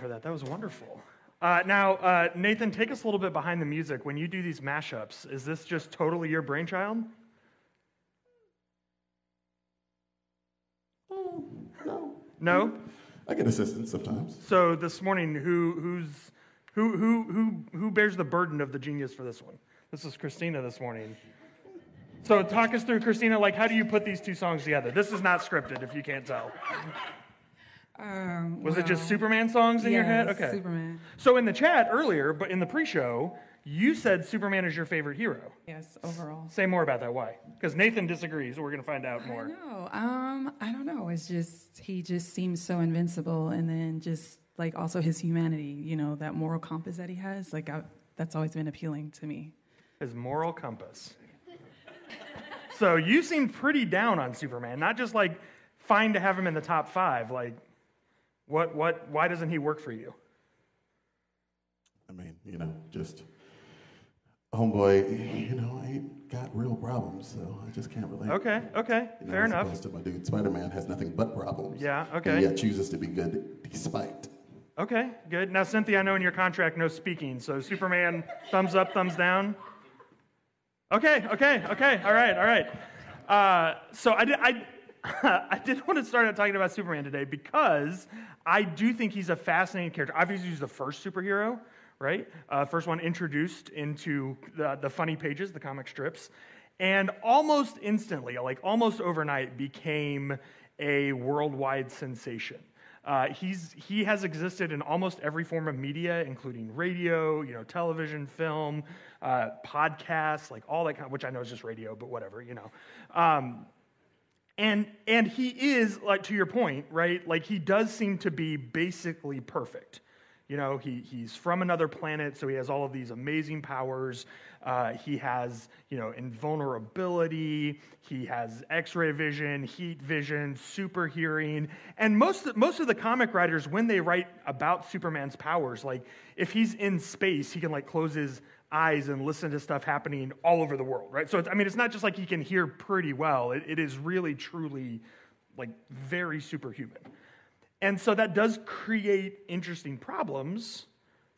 for that. That was wonderful. Uh, now, uh, Nathan, take us a little bit behind the music. When you do these mashups, is this just totally your brainchild? Oh, no. No. I get assistance sometimes. So this morning, who who's who who who who bears the burden of the genius for this one? This is Christina this morning. So talk us through, Christina. Like, how do you put these two songs together? This is not scripted, if you can't tell. Um, Was it just Superman songs in your head? Okay. Superman. So in the chat earlier, but in the pre-show, you said Superman is your favorite hero. Yes, overall. Say more about that. Why? Because Nathan disagrees. We're going to find out more. know. Um, I don't know. It's just he just seems so invincible, and then just like also his humanity. You know that moral compass that he has. Like I, that's always been appealing to me. His moral compass. so you seem pretty down on Superman. Not just like fine to have him in the top five. Like, what? What? Why doesn't he work for you? I mean, you know, just homeboy, you know, I ain't got real problems, so I just can't relate. Okay. Okay. You know, Fair enough. opposed to my dude, Spider-Man has nothing but problems. Yeah, And okay. yet chooses to be good despite. Okay. Good. Now, Cynthia, I know in your contract no speaking. So Superman, thumbs up, thumbs down. Okay. Okay. Okay. All right. All right. Uh, so I did. I, I did want to start out talking about Superman today because I do think he's a fascinating character. Obviously, he's the first superhero, right? Uh, first one introduced into the, the funny pages, the comic strips, and almost instantly, like almost overnight, became a worldwide sensation. Uh, he's, he has existed in almost every form of media, including radio, you know, television, film, uh, podcasts, like all that kind of, which I know is just radio, but whatever, you know. Um, and and he is like to your point right like he does seem to be basically perfect. You know he, he's from another planet so he has all of these amazing powers. Uh, he has you know invulnerability. He has x-ray vision heat vision super hearing. And most most of the comic writers when they write about superman's powers like if he's in space he can like close his eyes and listen to stuff happening all over the world, right? So, I mean, it's not just like he can hear pretty well. It, it is really, truly, like, very superhuman. And so that does create interesting problems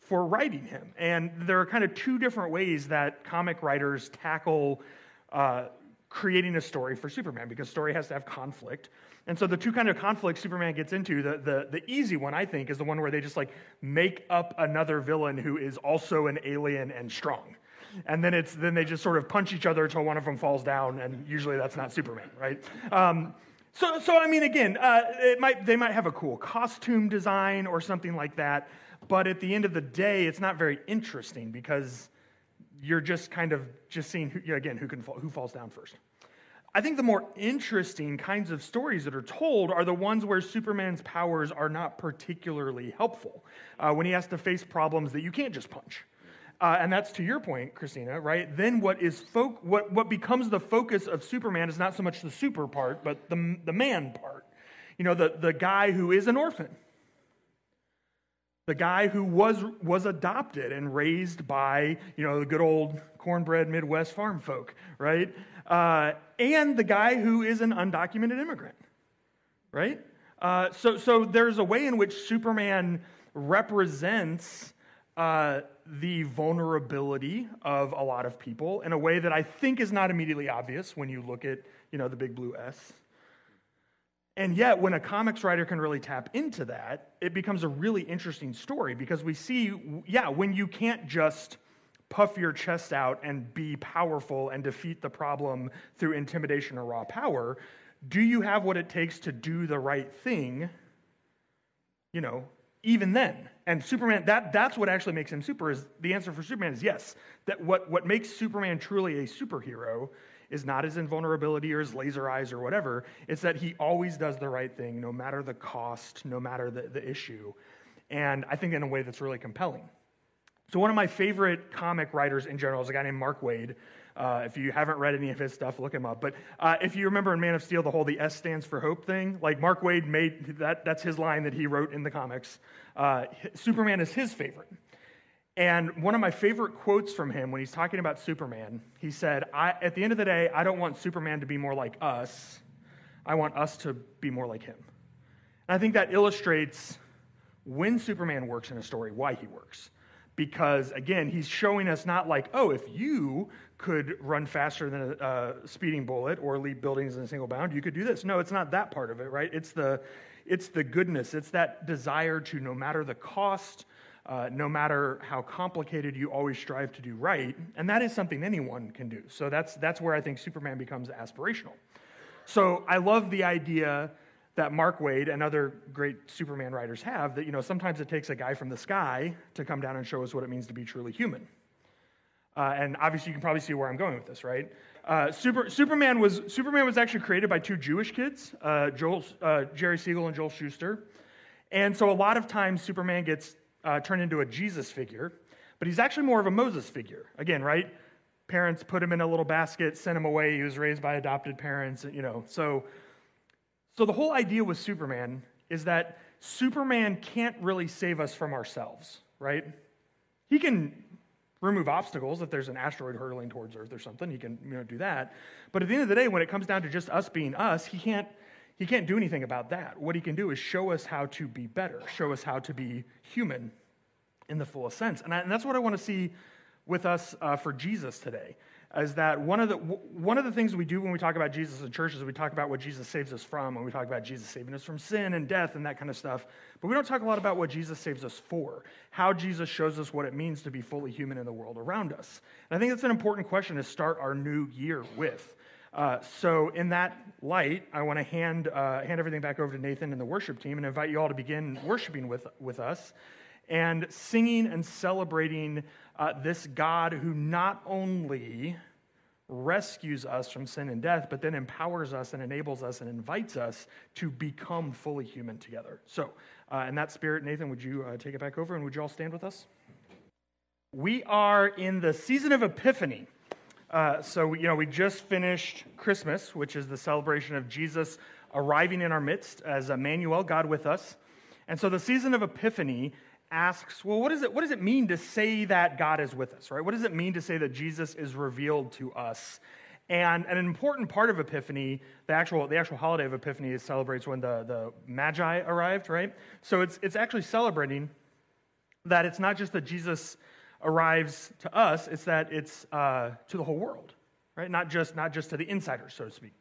for writing him. And there are kind of two different ways that comic writers tackle uh, creating a story for Superman, because story has to have conflict. And so the two kind of conflicts Superman gets into, the, the, the easy one, I think, is the one where they just like make up another villain who is also an alien and strong. And then it's then they just sort of punch each other until one of them falls down, and usually that's not Superman, right? Um, so, so I mean, again, uh, it might they might have a cool costume design or something like that, but at the end of the day, it's not very interesting because you're just kind of just seeing who, again who can fall, who falls down first. I think the more interesting kinds of stories that are told are the ones where Superman's powers are not particularly helpful. Uh, when he has to face problems that you can't just punch. Uh, and that's to your point, Christina, right? Then what is fo- what, what becomes the focus of Superman is not so much the super part, but the, the man part. You know, the, the guy who is an orphan. The guy who was, was adopted and raised by, you know, the good old cornbread Midwest farm folk, right? Uh, and the guy who is an undocumented immigrant, right? Uh, so, so there's a way in which Superman represents uh, the vulnerability of a lot of people in a way that I think is not immediately obvious when you look at, you know, the big blue S. And yet, when a comics writer can really tap into that, it becomes a really interesting story because we see, yeah, when you can't just puff your chest out and be powerful and defeat the problem through intimidation or raw power, do you have what it takes to do the right thing, you know, even then? And Superman, that, that's what actually makes him super, is the answer for Superman is yes. That what, what makes Superman truly a superhero is not his invulnerability or his laser eyes or whatever. It's that he always does the right thing, no matter the cost, no matter the, the issue. And I think in a way that's really compelling. So, one of my favorite comic writers in general is a guy named Mark Waid. Uh, if you haven't read any of his stuff, look him up. But uh, if you remember in Man of Steel, the whole the S stands for hope thing, like Mark Waid made that, that's his line that he wrote in the comics. Uh, Superman is his favorite. And one of my favorite quotes from him when he's talking about Superman, he said, At the end of the day, I don't want Superman to be more like us. I want us to be more like him. And I think that illustrates when Superman works in a story, why he works. Because again, he's showing us not like, oh, if you could run faster than a, speeding bullet or leap buildings in a single bound, you could do this. No, it's not that part of it, right? It's the, it's the goodness, it's that desire to, no matter the cost, uh, no matter how complicated, you always strive to do right. And that is something anyone can do. So that's, that's where I think Superman becomes aspirational. So I love the idea that Mark Waid and other great Superman writers have that, you know, sometimes it takes a guy from the sky to come down and show us what it means to be truly human. Uh, and obviously, you can probably see where I'm going with this, right? Uh, Super, Superman, was, Superman was actually created by two Jewish kids, uh, Joel, uh, Jerry Siegel and Joel Shuster. And so a lot of times, Superman gets uh, turned into a Jesus figure, but he's actually more of a Moses figure. Again, right? Parents put him in a little basket, sent him away. He was raised by adopted parents, you know. So so, the whole idea with Superman is that Superman can't really save us from ourselves, right? He can remove obstacles if there's an asteroid hurtling towards Earth or something. He can you know, do that. But at the end of the day, when it comes down to just us being us, he can't, he can't do anything about that. What he can do is show us how to be better, show us how to be human in the fullest sense. And, I, and that's what I want to see with us uh, for Jesus today is that one of the one of the things we do when we talk about Jesus in church is we talk about what Jesus saves us from, and we talk about Jesus saving us from sin and death and that kind of stuff. But we don't talk a lot about what Jesus saves us for, how Jesus shows us what it means to be fully human in the world around us. And I think that's an important question to start our new year with. Uh, so, in that light, I want to hand uh, hand everything back over to Nathan and the worship team, and invite you all to begin worshiping with with us and singing and celebrating uh, this God who not only rescues us from sin and death, but then empowers us and enables us and invites us to become fully human together. So, uh, in that spirit, Nathan, would you uh, take it back over and would you all stand with us? We are in the season of Epiphany. Uh, so, you know, we just finished Christmas, which is the celebration of Jesus arriving in our midst as Emmanuel, God with us. And so the season of Epiphany asks, well, what, is it, what does it mean to say that God is with us, right? What does it mean to say that Jesus is revealed to us? And an important part of Epiphany, the actual, the actual holiday of Epiphany, is celebrates when the, the Magi arrived, right? So it's, it's actually celebrating that it's not just that Jesus arrives to us, it's that it's uh, to the whole world, right? Not just, not just to the insiders, so to speak.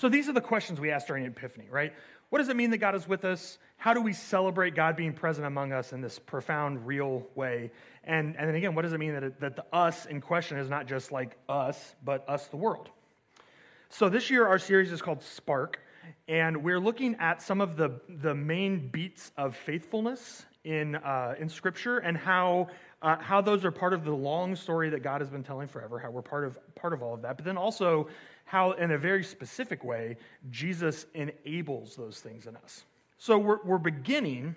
So these are the questions we ask during Epiphany, right? What does it mean that God is with us? How do we celebrate God being present among us in this profound, real way? And, and then again, what does it mean that, it, that the us in question is not just like us, but us, the world? So this year, our series is called Spark, and we're looking at some of the, the main beats of faithfulness in, uh, in Scripture and how, uh, how those are part of the long story that God has been telling forever, how we're part of, part of all of that. But then also, how, in a very specific way, Jesus enables those things in us. So we're, we're beginning,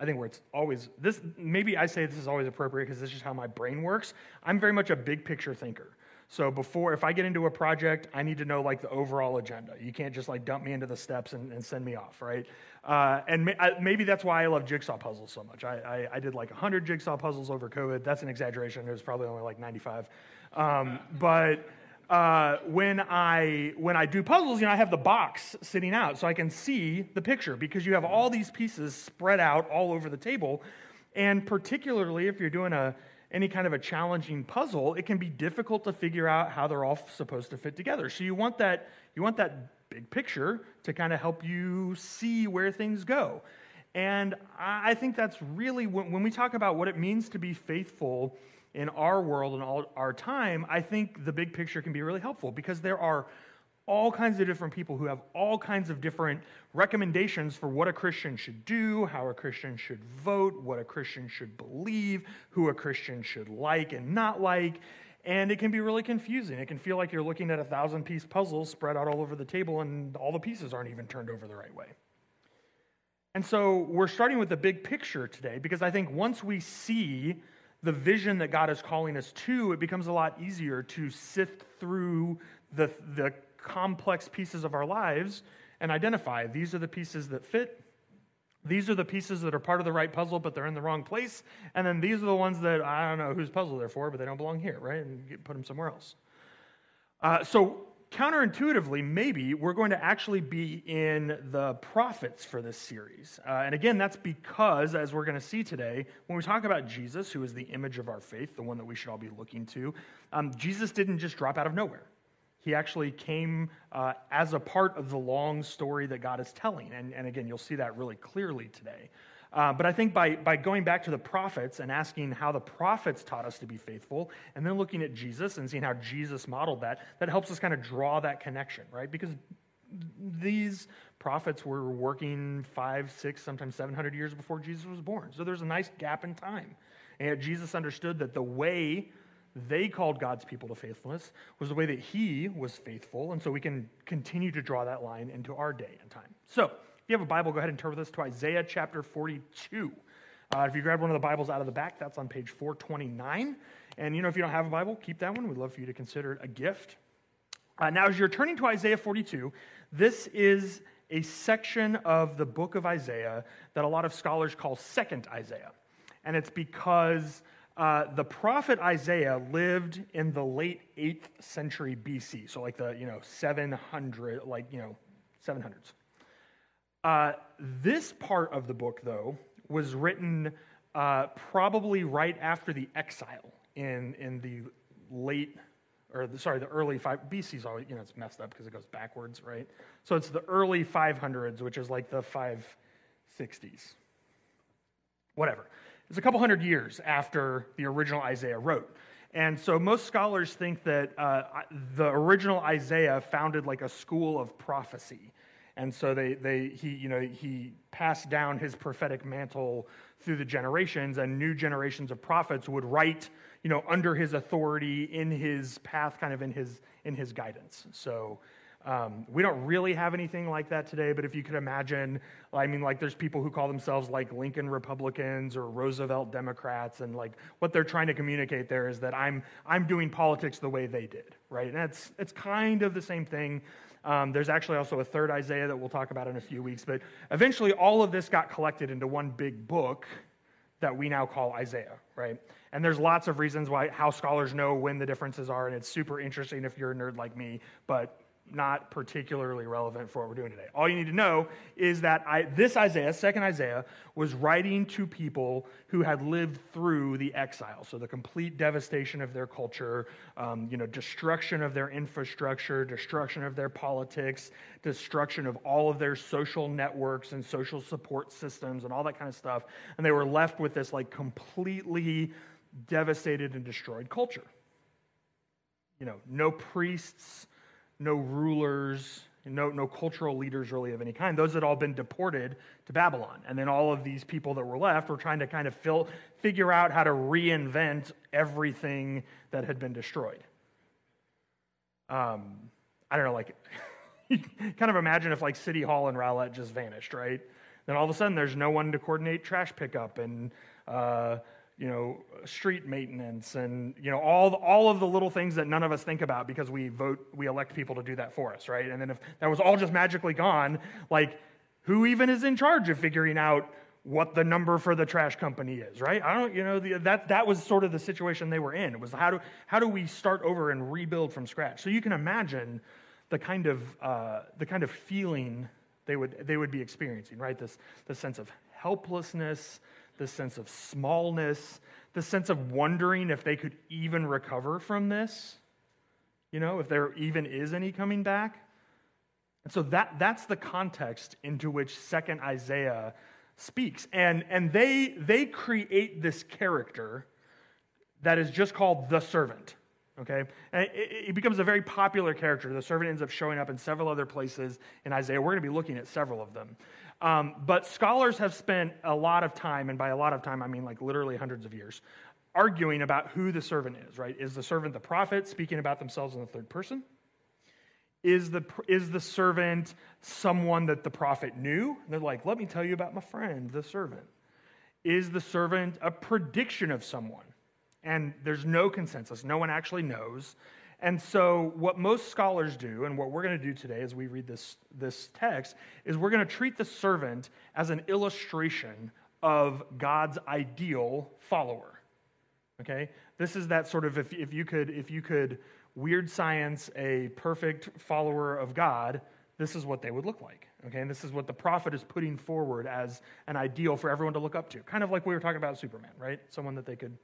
I think where it's always, this, maybe I say this is always appropriate because this is how my brain works. I'm very much a big picture thinker. So before, if I get into a project, I need to know like the overall agenda. You can't just like dump me into the steps and, and send me off, right? Uh, and I, maybe that's why I love jigsaw puzzles so much. I, I, I, did like 100 jigsaw puzzles over COVID. That's an exaggeration. It was probably only like 95. Um, but uh, when I when I do puzzles, you know, I have the box sitting out so I can see the picture because you have all these pieces spread out all over the table, and particularly if you're doing a any kind of a challenging puzzle, it can be difficult to figure out how they're all supposed to fit together. So you want that you want that big picture to kind of help you see where things go. And I think that's really when, when we talk about what it means to be faithful in our world and all our time, I think the big picture can be really helpful because there are all kinds of different people who have all kinds of different recommendations for what a Christian should do, how a Christian should vote, what a Christian should believe, who a Christian should like and not like. And it can be really confusing. It can feel like you're looking at a thousand piece puzzle spread out all over the table and all the pieces aren't even turned over the right way. And so we're starting with the big picture today because I think once we see the vision that God is calling us to, it becomes a lot easier to sift through the, the complex pieces of our lives and identify these are the pieces that fit. These are the pieces that are part of the right puzzle, but they're in the wrong place. And then these are the ones that I don't know whose puzzle they're for, but they don't belong here, right? And put them somewhere else. Uh, so counterintuitively, maybe we're going to actually be in the prophets for this series. Uh, and again, that's because, as we're going to see today, when we talk about Jesus, who is the image of our faith, the one that we should all be looking to, um, Jesus didn't just drop out of nowhere. He actually came uh, as a part of the long story that God is telling. And, and again, you'll see that really clearly today. Uh, but I think by, by going back to the prophets and asking how the prophets taught us to be faithful, and then looking at Jesus and seeing how Jesus modeled that, that helps us kind of draw that connection, right? Because these prophets were working five, six, sometimes 700 years before Jesus was born. So there's a nice gap in time. And Jesus understood that the way they called God's people to faithfulness was the way that he was faithful. And so we can continue to draw that line into our day and time. So, if you have a Bible, go ahead and turn with us to Isaiah chapter 42. Uh, if you grab one of the Bibles out of the back, that's on page 429. And you know, if you don't have a Bible, keep that one. We'd love for you to consider it a gift. Uh, now, as you're turning to Isaiah 42, this is a section of the book of Isaiah that a lot of scholars call Second Isaiah. And it's because uh, the prophet Isaiah lived in the late 8th century BC, so like the, you know, 700, like, you know, 700s. Uh, this part of the book, though, was written uh, probably right after the exile in, in the late, or the, sorry, the early five, BC's always, you know, it's messed up because it goes backwards, right? So it's the early 500s, which is like the 560s. Whatever. It's a couple hundred years after the original Isaiah wrote. And so most scholars think that uh, the original Isaiah founded like a school of prophecy and so they, they, he, you know, he passed down his prophetic mantle through the generations, and new generations of prophets would write, you know, under his authority, in his path, kind of in his, in his guidance. So um, we don't really have anything like that today, but if you could imagine, I mean, like there's people who call themselves like Lincoln Republicans or Roosevelt Democrats, and like what they're trying to communicate there is that I'm I'm doing politics the way they did, right? And it's it's kind of the same thing. Um, there's actually also a third Isaiah that we'll talk about in a few weeks. But eventually, all of this got collected into one big book that we now call Isaiah, right? And there's lots of reasons why how scholars know when the differences are, and it's super interesting if you're a nerd like me. But not particularly relevant for what we're doing today. All you need to know is that I, this Isaiah, second Isaiah, was writing to people who had lived through the exile. So the complete devastation of their culture, um, you know, destruction of their infrastructure, destruction of their politics, destruction of all of their social networks and social support systems and all that kind of stuff. And they were left with this like completely devastated and destroyed culture. You know, no priests no rulers, no, no cultural leaders really of any kind. Those had all been deported to Babylon. And then all of these people that were left were trying to kind of fill, figure out how to reinvent everything that had been destroyed. Um, I don't know, like, kind of imagine if like City Hall and Rowlett just vanished, right? Then all of a sudden there's no one to coordinate trash pickup and, uh, you know, street maintenance and, you know, all, all of the little things that none of us think about because we vote, we elect people to do that for us, right? And then if that was all just magically gone, like, who even is in charge of figuring out what the number for the trash company is, right? I don't, you know, the, that, that was sort of the situation they were in. It was how do, how do we start over and rebuild from scratch? So you can imagine the kind of, uh, the kind of feeling they would, they would be experiencing, right? This, this sense of helplessness, the sense of smallness, the sense of wondering if they could even recover from this, you know, if there even is any coming back. And so that, that's the context into which second Isaiah speaks. And, and they, they create this character that is just called the servant. Okay? And it, it, becomes a very popular character. The servant ends up showing up in several other places in Isaiah. We're going to be looking at several of them. Um, but scholars have spent a lot of time, and by a lot of time, I mean like literally hundreds of years, arguing about who the servant is, right? Is the servant the prophet speaking about themselves in the third person? Is the, is the servant someone that the prophet knew? And they're like, let me tell you about my friend, the servant. Is the servant a prediction of someone? And there's no consensus. No one actually knows. And so, what most scholars do, and what we're going to do today as we read this, this text, is we're going to treat the servant as an illustration of God's ideal follower. Okay? This is that sort of, if, if, you could, if you could weird science, a perfect follower of God, this is what they would look like. Okay, and this is what the prophet is putting forward as an ideal for everyone to look up to. Kind of like we were talking about Superman, right? Someone that they could.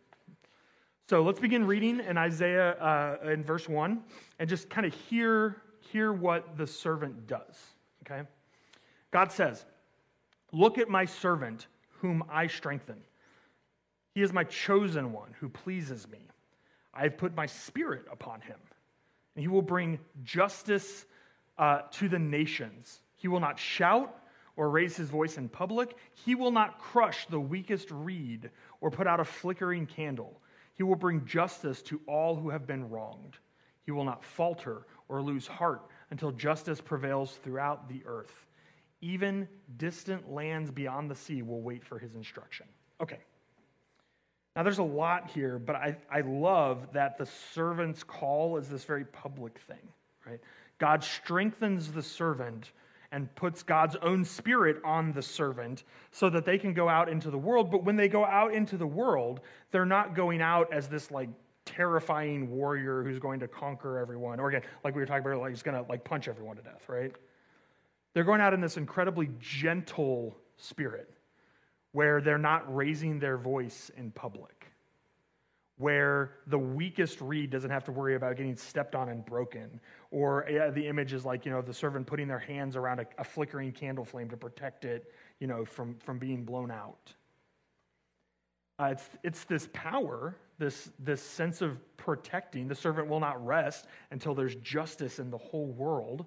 So let's begin reading in Isaiah uh, in verse 1 and just kind of hear, hear what the servant does. Okay? God says, Look at my servant whom I strengthen. He is my chosen one who pleases me. I have put my spirit upon him, and he will bring justice uh, to the nations. He will not shout or raise his voice in public. He will not crush the weakest reed or put out a flickering candle. He will bring justice to all who have been wronged. He will not falter or lose heart until justice prevails throughout the earth. Even distant lands beyond the sea will wait for his instruction. Okay. Now, there's a lot here, but I, I love that the servant's call is this very public thing, right? God strengthens the servant and puts God's own spirit on the servant so that they can go out into the world. But when they go out into the world, they're not going out as this like terrifying warrior who's going to conquer everyone. Or again, like we were talking about, like he's going to like punch everyone to death, right? They're going out in this incredibly gentle spirit where they're not raising their voice in public where the weakest reed doesn't have to worry about getting stepped on and broken. Or yeah, the image is like, you know, the servant putting their hands around a, a, flickering candle flame to protect it, you know, from, from being blown out. Uh, it's, it's this power, this, this sense of protecting. The servant will not rest until there's justice in the whole world.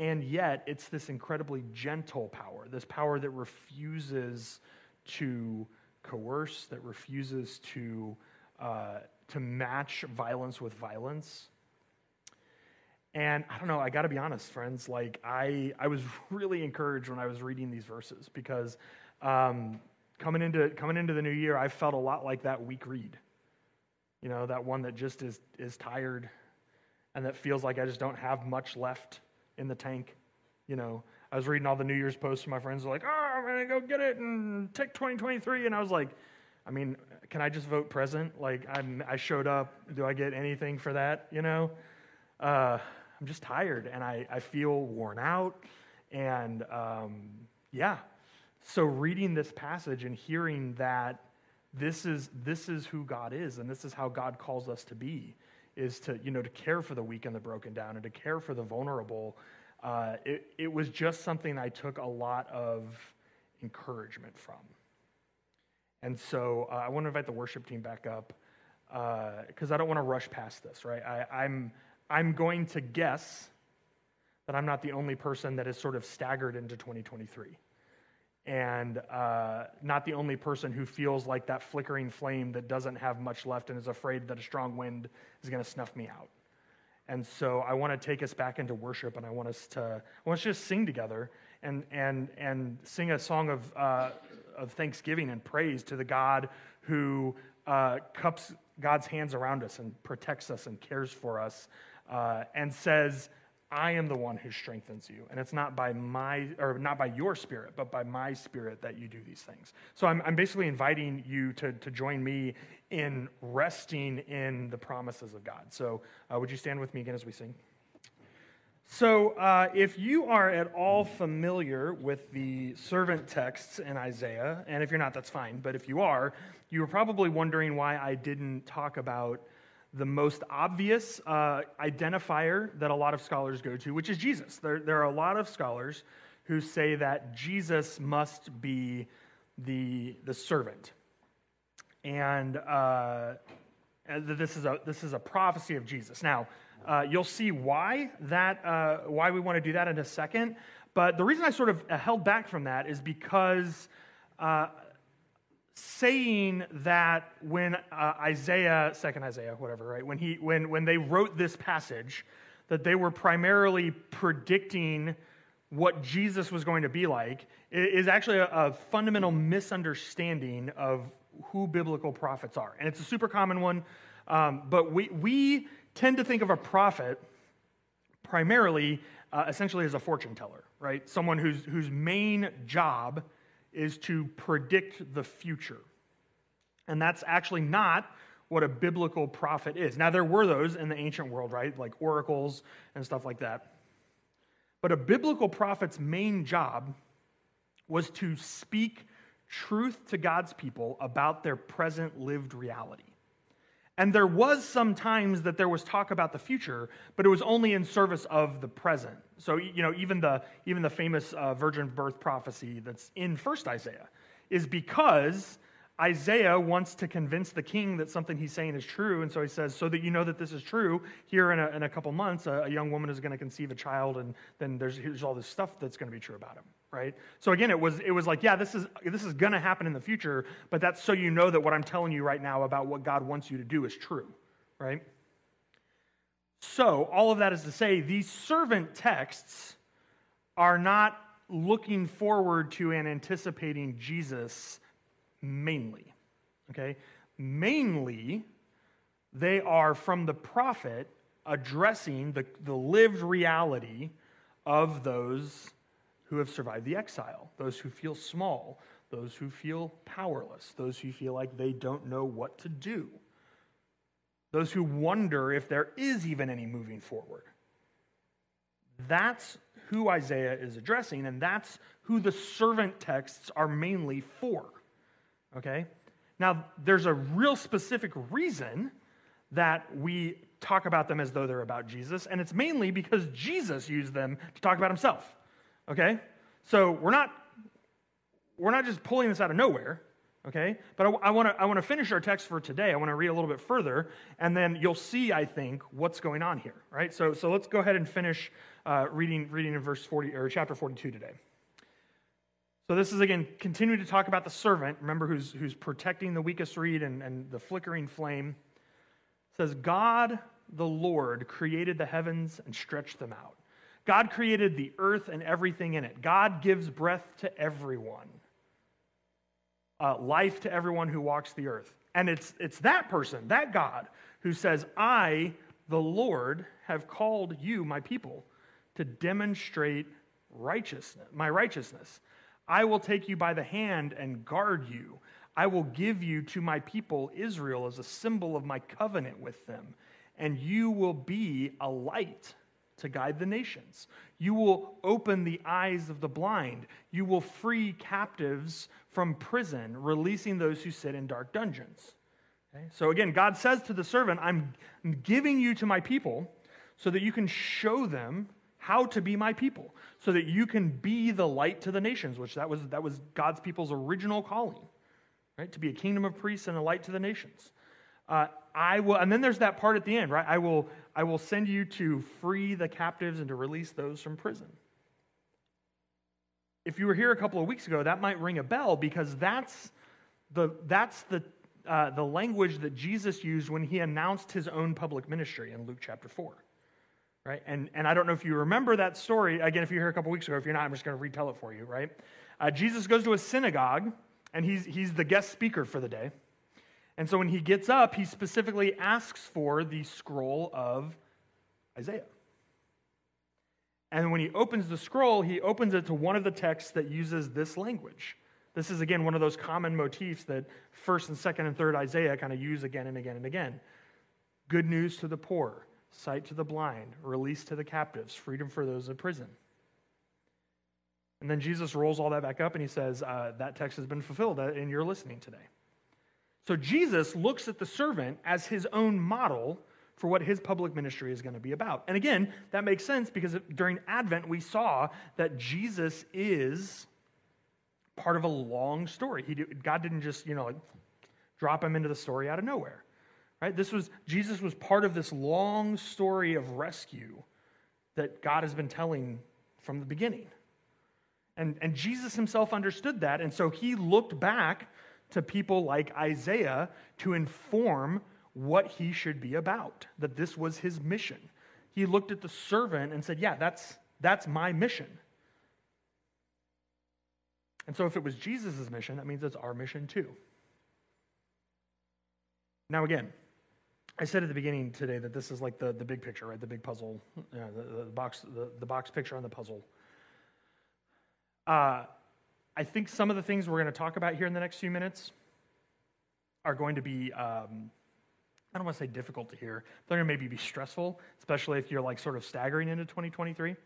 And yet, it's this incredibly gentle power, this power that refuses to coerce, that refuses to, uh, to match violence with violence. And I don't know, I got to be honest, friends. Like, I, I was really encouraged when I was reading these verses because um, coming, into, coming into the new year, I felt a lot like that weak reed. You know, that one that just is, is tired and that feels like I just don't have much left in the tank. You know, I was reading all the New Year's posts, and my friends like, "Oh, I'm gonna go get it and take 2023," and I was like, "I mean, can I just vote present? Like, I'm, I showed up. Do I get anything for that? You know?" Uh, I'm just tired, and I, I feel worn out, and um, yeah. So reading this passage and hearing that this is this is who God is, and this is how God calls us to be, is to you know to care for the weak and the broken down, and to care for the vulnerable uh, it, it was just something I took a lot of encouragement from. And so uh, I want to invite the worship team back up because uh, I don't want to rush past this, right? I, I'm, I'm going to guess that I'm not the only person that is sort of staggered into 2023 and uh, not the only person who feels like that flickering flame that doesn't have much left and is afraid that a strong wind is going to snuff me out. And so I want to take us back into worship, and I want us to I want us to just sing together and and and sing a song of uh, of thanksgiving and praise to the God who uh, cups God's hands around us and protects us and cares for us, uh, and says, I am the one who strengthens you. And it's not by my, or not by your spirit, but by my spirit that you do these things. So I'm, I'm basically inviting you to, to join me in resting in the promises of God. So uh, would you stand with me again as we sing? So, uh, if you are at all familiar with the servant texts in Isaiah, and if you're not, that's fine, but if you are, you are probably wondering why I didn't talk about the most obvious uh, identifier that a lot of scholars go to, which is Jesus. There, there are a lot of scholars who say that Jesus must be the, the servant. And, uh, this, is a, this is a prophecy of Jesus. Now, uh, you'll see why, that, uh, why we want to do that in a second. But the reason I sort of held back from that is because uh, saying that when uh, Isaiah, second Isaiah, whatever, right, when, he, when, when they wrote this passage, that they were primarily predicting what Jesus was going to be like is actually a, a fundamental misunderstanding of who biblical prophets are. And it's a super common one, um, but we, we tend to think of a prophet primarily, uh, essentially, as a fortune teller, right? Someone whose, whose main job is to predict the future. And that's actually not what a biblical prophet is. Now, there were those in the ancient world, right? Like oracles and stuff like that. But a biblical prophet's main job was to speak truth to God's people about their present lived reality. And there was some times that there was talk about the future, but it was only in service of the present. So, you know, even the, even the famous uh, virgin birth prophecy that's in First Isaiah is because Isaiah wants to convince the king that something he's saying is true. And so he says, So that you know that this is true, here in a, in a couple months, a, a young woman is going to conceive a child, and then there's, here's all this stuff that's going to be true about him, right? So again, it was, it was like, yeah, this is, this is going to happen in the future, but that's so you know that what I'm telling you right now about what God wants you to do is true, right? So, all of that is to say, these servant texts are not looking forward to and anticipating Jesus mainly. Okay? Mainly, they are from the prophet addressing the, the lived reality of those who have survived the exile, those who feel small, those who feel powerless, those who feel like they don't know what to do, those who wonder if there is even any moving forward. That's who Isaiah is addressing, and that's who the servant texts are mainly for. Okay? Now, there's a real specific reason that we talk about them as though they're about Jesus, and it's mainly because Jesus used them to talk about himself. Okay? So we're not we're not just pulling this out of nowhere, okay? But I, I want to finish our text for today. I want to read a little bit further, and then you'll see, I think, what's going on here, right? So so let's go ahead and finish uh, reading reading in verse forty or chapter forty two today. So this is again continuing to talk about the servant, remember who's who's protecting the weakest reed and, and the flickering flame. It says, God the Lord created the heavens and stretched them out. God created the earth and everything in it. God gives breath to everyone, uh, life to everyone who walks the earth. And it's, it's that person, that God, who says, I, the Lord, have called you, my people, to demonstrate righteousness, my righteousness. I will take you by the hand and guard you. I will give you to my people Israel as a symbol of my covenant with them, and you will be a light to guide the nations. You will open the eyes of the blind. You will free captives from prison, releasing those who sit in dark dungeons. Okay? So again, God says to the servant, I'm giving you to my people so that you can show them how to be my people so that you can be the light to the nations which that was that was god's people's original calling right to be a kingdom of priests and a light to the nations uh, i will and then there's that part at the end right i will i will send you to free the captives and to release those from prison if you were here a couple of weeks ago that might ring a bell because that's the that's the uh, the language that jesus used when he announced his own public ministry in luke chapter 4 right? And, and I don't know if you remember that story. Again, if you're here a couple weeks ago, if you're not, I'm just going to retell it for you, right? Uh, Jesus goes to a synagogue, and he's, he's the guest speaker for the day. And so when he gets up, he specifically asks for the scroll of Isaiah. And when he opens the scroll, he opens it to one of the texts that uses this language. This is, again, one of those common motifs that 1st and 2nd and 3rd Isaiah kind of use again and again and again. Good news to the poor, sight to the blind, release to the captives, freedom for those in prison. And then Jesus rolls all that back up and he says, uh, That text has been fulfilled in your listening today. So Jesus looks at the servant as his own model for what his public ministry is going to be about. And again, that makes sense because during Advent we saw that Jesus is part of a long story. He, God didn't just, you know, like, drop him into the story out of nowhere. Right? This was Jesus was part of this long story of rescue that God has been telling from the beginning. And, and Jesus himself understood that, and so he looked back to people like Isaiah to inform what he should be about, that this was his mission. He looked at the servant and said, Yeah, that's, that's my mission. And so if it was Jesus' mission, that means it's our mission too. Now, again, I said at the beginning today that this is like the, the big picture, right? The big puzzle, yeah, the, the, box, the, the box picture on the puzzle. Uh, I think some of the things we're going to talk about here in the next few minutes are going to be um, I don't want to say difficult to hear. They're going to maybe be stressful, especially if you're like sort of staggering into 2023.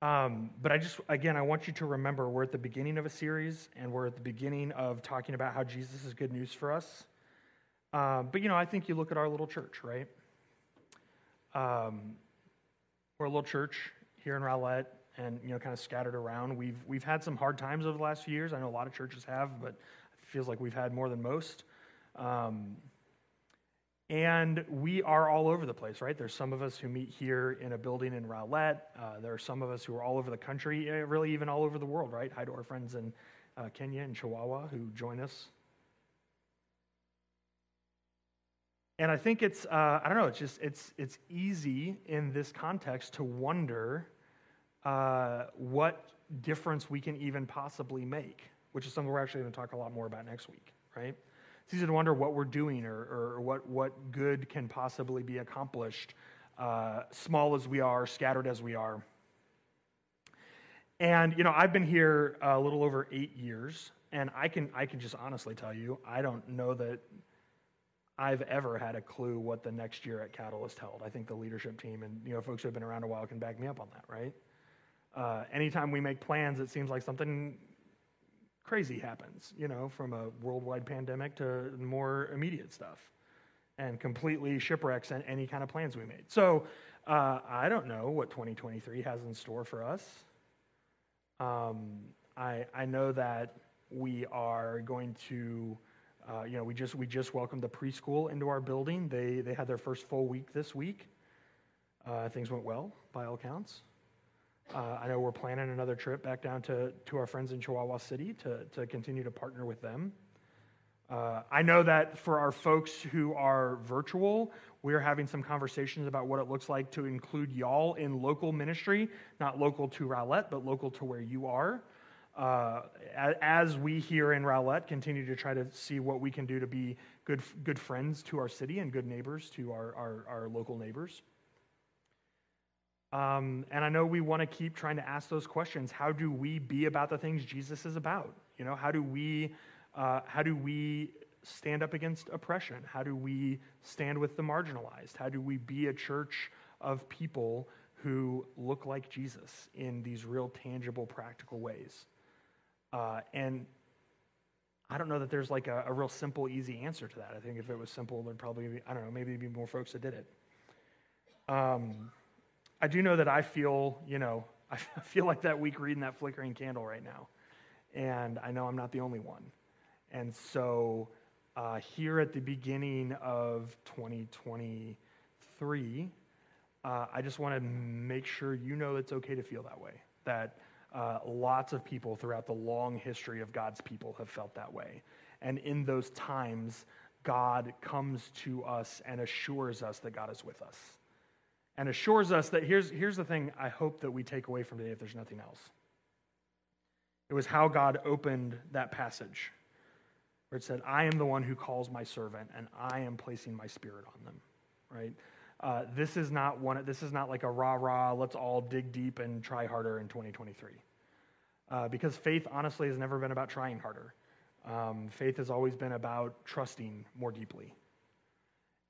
Um, but I just, again, I want you to remember we're at the beginning of a series and we're at the beginning of talking about how Jesus is good news for us. Um, but, you know, I think you look at our little church, right? Um, we're a little church here in Rowlett and, you know, kind of scattered around. We've, we've had some hard times over the last few years. I know a lot of churches have, but it feels like we've had more than most. Um, and we are all over the place, right? There's some of us who meet here in a building in Rowlett. Uh, there are some of us who are all over the country, eh, really even all over the world, right? Hi to our friends in uh, Kenya and Chihuahua who join us. And I think it's, uh, I don't know, it's just, it's, it's easy in this context to wonder uh, what difference we can even possibly make, which is something we're actually going to talk a lot more about next week, right? It's easy to wonder what we're doing or, or what, what good can possibly be accomplished, uh, small as we are, scattered as we are. And, you know, I've been here a little over eight years, and I can, I can just honestly tell you, I don't know that I've ever had a clue what the next year at Catalyst held. I think the leadership team and, you know, folks who have been around a while can back me up on that, right? Uh, anytime we make plans, it seems like something crazy happens, you know, from a worldwide pandemic to more immediate stuff and completely shipwrecks any kind of plans we made. So uh, I don't know what 2023 has in store for us. Um, I, I know that we are going to, uh, you know, we just, we just welcomed the preschool into our building. They, they had their first full week this week. Uh, things went well by all accounts. Uh, I know we're planning another trip back down to, to our friends in Chihuahua City to, to continue to partner with them. Uh, I know that for our folks who are virtual, we're having some conversations about what it looks like to include y'all in local ministry, not local to Rowlett, but local to where you are. Uh, as we here in Rowlett continue to try to see what we can do to be good, good friends to our city and good neighbors to our, our, our local neighbors. Um, and I know we want to keep trying to ask those questions. How do we be about the things Jesus is about? You know, how do we, uh, how do we stand up against oppression? How do we stand with the marginalized? How do we be a church of people who look like Jesus in these real, tangible, practical ways? Uh, and I don't know that there's like a, a, real simple, easy answer to that. I think if it was simple, there'd probably be, I don't know, maybe be more folks that did it. Um, I do know that I feel, you know, I feel like that week reading that flickering candle right now. And I know I'm not the only one. And so uh, here at the beginning of 2023, uh, I just want to make sure you know it's okay to feel that way. That uh, lots of people throughout the long history of God's people have felt that way. And in those times, God comes to us and assures us that God is with us and assures us that here's, here's the thing I hope that we take away from today if there's nothing else. It was how God opened that passage where it said, I am the one who calls my servant, and I am placing my spirit on them, right? Uh, this is not one. This is not like a rah rah. Let's all dig deep and try harder in 2023, uh, because faith honestly has never been about trying harder. Um, faith has always been about trusting more deeply.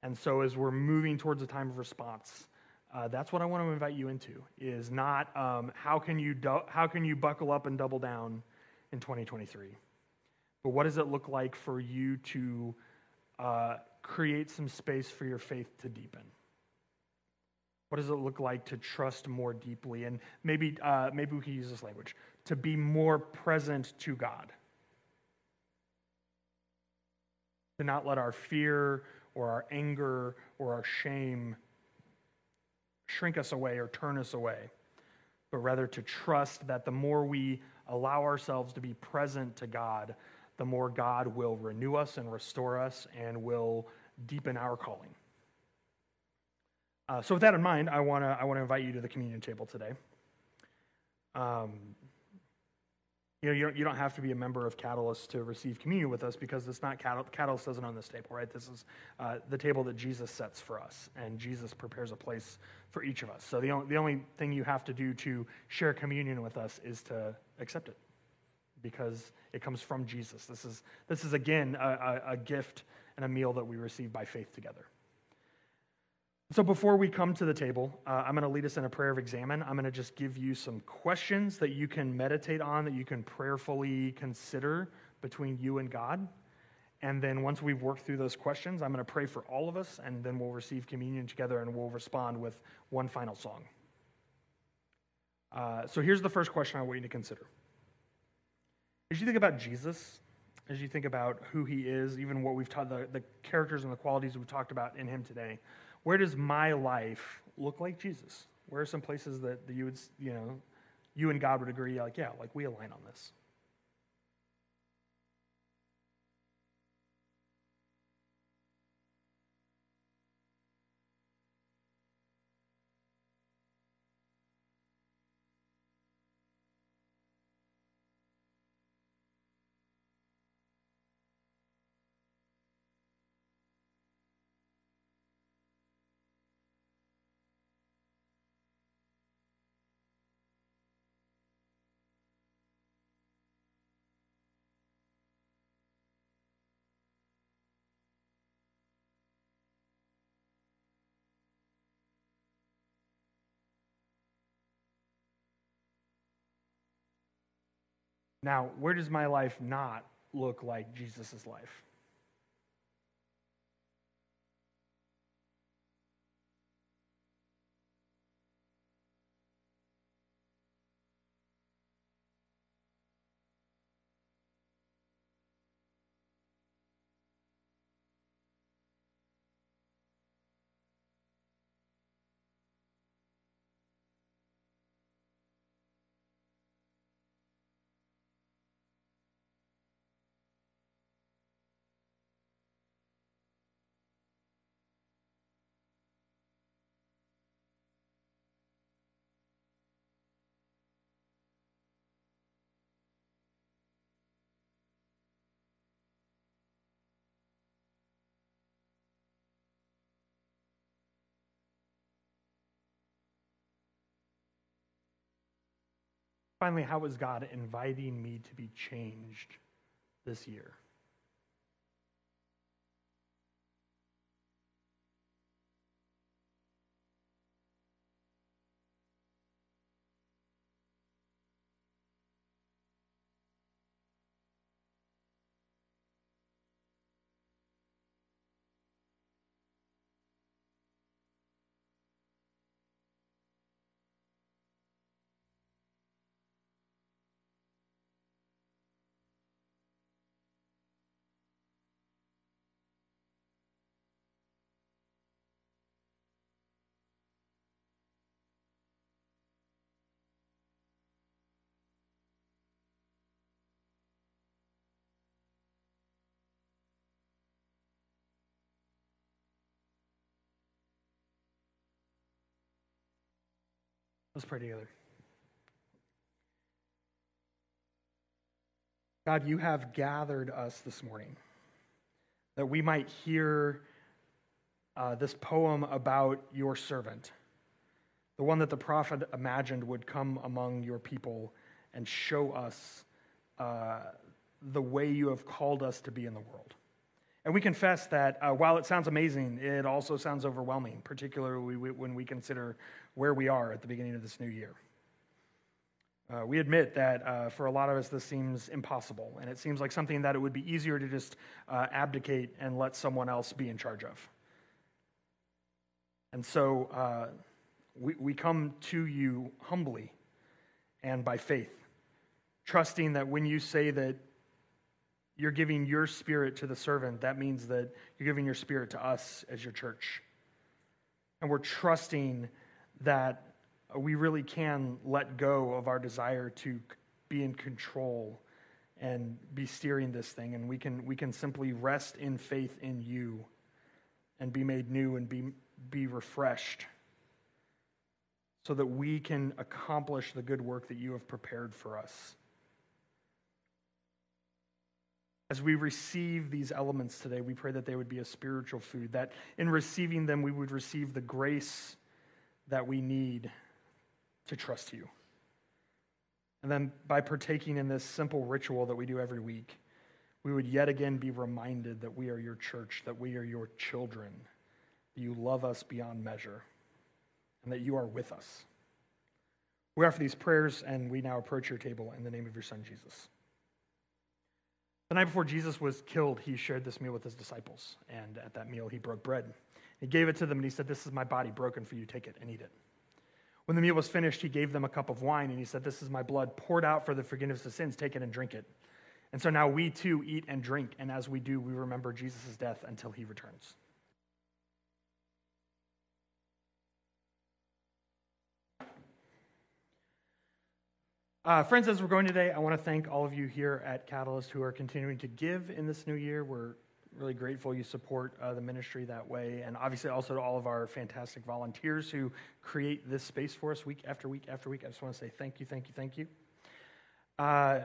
And so, as we're moving towards a time of response, uh, that's what I want to invite you into. Is not um, how can you do- how can you buckle up and double down in 2023, but what does it look like for you to uh, create some space for your faith to deepen? What does it look like to trust more deeply? And maybe uh, maybe we can use this language to be more present to God. To not let our fear or our anger or our shame shrink us away or turn us away, but rather to trust that the more we allow ourselves to be present to God, the more God will renew us and restore us and will deepen our calling. Uh, so, with that in mind, I want to I want to invite you to the communion table today. Um, you know, you don't, you don't have to be a member of Catalyst to receive communion with us because it's not Catalyst doesn't own this table, right? This is uh, the table that Jesus sets for us, and Jesus prepares a place for each of us. So the only, the only thing you have to do to share communion with us is to accept it because it comes from Jesus. This is, this is again, a, a, a gift and a meal that we receive by faith together. So before we come to the table, uh, I'm going to lead us in a prayer of examen. I'm going to just give you some questions that you can meditate on, that you can prayerfully consider between you and God. And then once we've worked through those questions, I'm going to pray for all of us, and then we'll receive communion together and we'll respond with one final song. Uh, so here's the first question I want you to consider. As you think about Jesus, as you think about who he is, even what we've taught, the, the characters and the qualities we've talked about in him today, where does my life look like Jesus? Where are some places that, you would, you know, you and God would agree, like, yeah, like we align on this? Now, where does my life not look like Jesus' life? Finally, how is God inviting me to be changed this year? Let's pray together. God, you have gathered us this morning that we might hear uh, this poem about your servant, the one that the prophet imagined would come among your people and show us uh, the way you have called us to be in the world. And we confess that uh, while it sounds amazing, it also sounds overwhelming, particularly when we consider where we are at the beginning of this new year. Uh, we admit that uh, for a lot of us, this seems impossible, and it seems like something that it would be easier to just uh, abdicate and let someone else be in charge of. And so uh, we, we come to you humbly and by faith, trusting that when you say that you're giving your spirit to the servant, that means that you're giving your spirit to us as your church. And we're trusting that we really can let go of our desire to be in control and be steering this thing. And we can we can simply rest in faith in you and be made new and be be refreshed so that we can accomplish the good work that you have prepared for us. As we receive these elements today we pray that they would be a spiritual food that in receiving them we would receive the grace that we need to trust you. And then by partaking in this simple ritual that we do every week, we would yet again be reminded that we are your church, that we are your children, that you love us beyond measure, and that you are with us. We offer these prayers, and we now approach your table in the name of your Son, Jesus. The night before Jesus was killed, he shared this meal with his disciples, and at that meal, he broke bread. He gave it to them, and he said, This is my body broken for you. Take it and eat it. When the meal was finished, he gave them a cup of wine, and he said, This is my blood poured out for the forgiveness of sins. Take it and drink it. And so now we too eat and drink, and as we do, we remember Jesus' death until he returns. Uh, friends, as we're going today, I want to thank all of you here at Catalyst who are continuing to give in this new year. We're really grateful you support uh, the ministry that way. And obviously, also to all of our fantastic volunteers who create this space for us week after week after week. I just want to say thank you, thank you, thank you. Uh,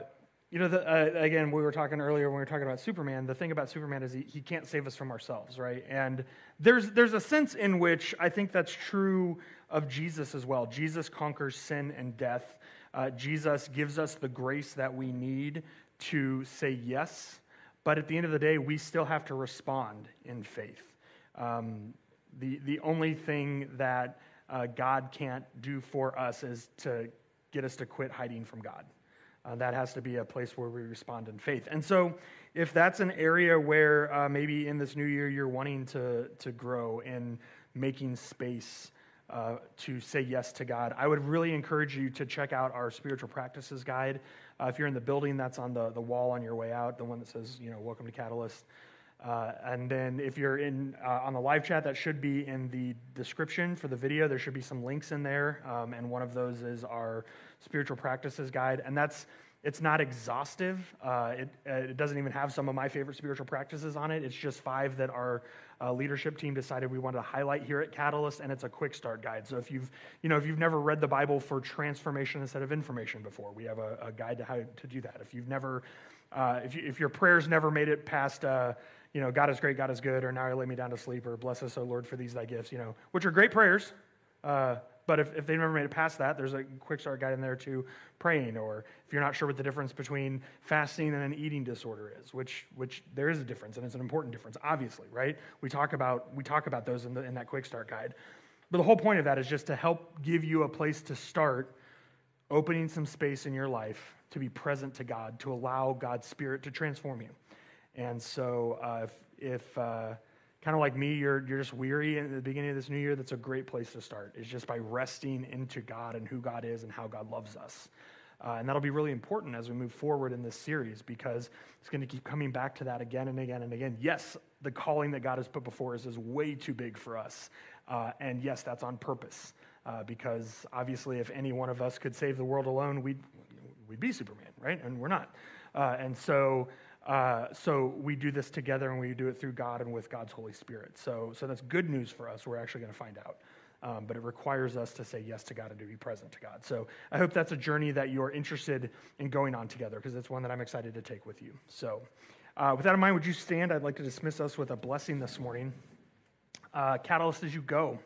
you know, the, uh, again, we were talking earlier when we were talking about Superman. The thing about Superman is he, he can't save us from ourselves, right? And there's, there's a sense in which I think that's true of Jesus as well. Jesus conquers sin and death. Uh, Jesus gives us the grace that we need to say yes but at the end of the day, we still have to respond in faith. Um, the, the only thing that uh, God can't do for us is to get us to quit hiding from God. Uh, that has to be a place where we respond in faith. And so, if that's an area where uh, maybe in this new year you're wanting to, to grow in making space uh, to say yes to God, I would really encourage you to check out our spiritual practices guide. Uh, if you're in the building, that's on the, the wall on your way out, the one that says, you know, welcome to Catalyst. Uh, and then if you're in uh, on the live chat, that should be in the description for the video. There should be some links in there, um, and one of those is our spiritual practices guide, and that's it's not exhaustive. Uh, it, uh, it doesn't even have some of my favorite spiritual practices on it. It's just five that our uh, leadership team decided we wanted to highlight here at Catalyst, and it's a quick start guide. So if you've, you know, if you've never read the Bible for transformation instead of information before, we have a, a guide to how to do that. If you've never, uh, if, you, if your prayers never made it past, uh, you know, God is great, God is good, or now I lay me down to sleep, or bless us, O Lord, for these thy gifts, you know, which are great prayers. But if, if they've never made it past that, there's a quick start guide in there to praying. Or if you're not sure what the difference between fasting and an eating disorder is, which, which there is a difference, and it's an important difference, obviously, right? We talk about, we talk about those in, the, in that quick start guide. But the whole point of that is just to help give you a place to start opening some space in your life to be present to God, to allow God's Spirit to transform you. And so uh, if, if uh, kind of like me, you're, you're just weary at the beginning of this new year, that's a great place to start. Is just by resting into God and who God is and how God loves us. Uh, and that'll be really important as we move forward in this series because it's going to keep coming back to that again and again and again. Yes, the calling that God has put before us is way too big for us. Uh, and yes, that's on purpose uh, because obviously, if any one of us could save the world alone, we'd, we'd be Superman, right? And we're not. Uh, and so uh, so we do this together and we do it through God and with God's Holy Spirit. So, so that's good news for us. We're actually going to find out. Um, but it requires us to say yes to God and to be present to God. So I hope that's a journey that you're interested in going on together because it's one that I'm excited to take with you. So uh, with that in mind, would you stand? I'd like to dismiss us with a blessing this morning. Uh, catalyst as you go.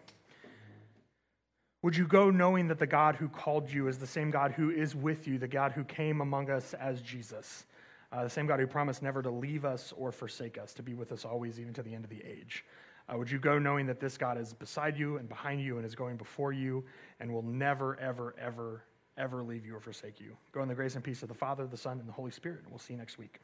Would you go knowing that the God who called you is the same God who is with you, the God who came among us as Jesus? Uh, the same God who promised never to leave us or forsake us, to be with us always, even to the end of the age. Uh, would you go knowing that this God is beside you and behind you and is going before you and will never, ever, ever, ever leave you or forsake you? Go in the grace and peace of the Father, the Son, and the Holy Spirit, and we'll see you next week.